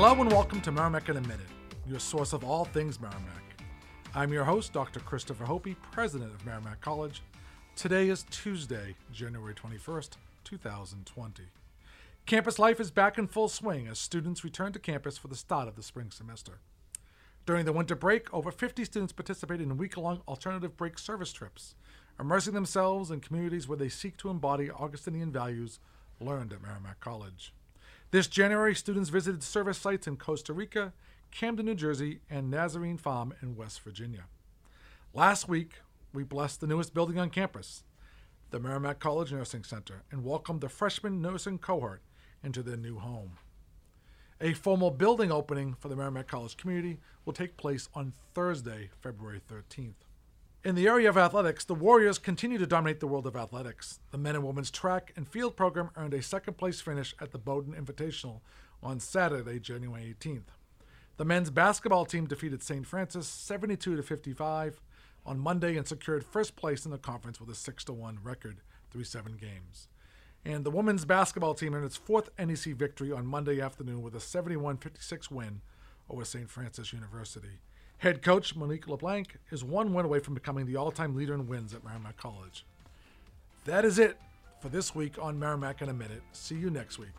welcome and welcome to Merrimack in a Minute, your source of all things Merrimack. I'm your host, Dr. Christopher Hopey, president of Merrimack College. Today is Tuesday, January 21st, 2020. Campus life is back in full swing as students return to campus for the start of the spring semester. During the winter break, over 50 students participated in week long alternative break service trips, immersing themselves in communities where they seek to embody Augustinian values learned at Merrimack College. This January, students visited service sites in Costa Rica, Camden, New Jersey, and Nazareth Farm in West Virginia. Last week, we blessed the newest building on campus, the Merrimack College Nursing Center, and welcomed the freshman nursing cohort into their new home. A formal building opening for the Merrimack College community will take place on Thursday, February 13th. In the area of athletics, the Warriors continue to dominate the world of athletics. The men and women's track and field program earned a second place finish at the Bowdoin Invitational on Saturday, January 18th. The men's basketball team defeated St. Francis 72 to 55 on Monday and secured first place in the conference with a 6 1 record through seven games. And the women's basketball team earned its fourth NEC victory on Monday afternoon with a 71 56 win over St. Francis University. Head coach Monique LeBlanc is one win away from becoming the all time leader in wins at Merrimack College. That is it for this week on Merrimack in a Minute. See you next week.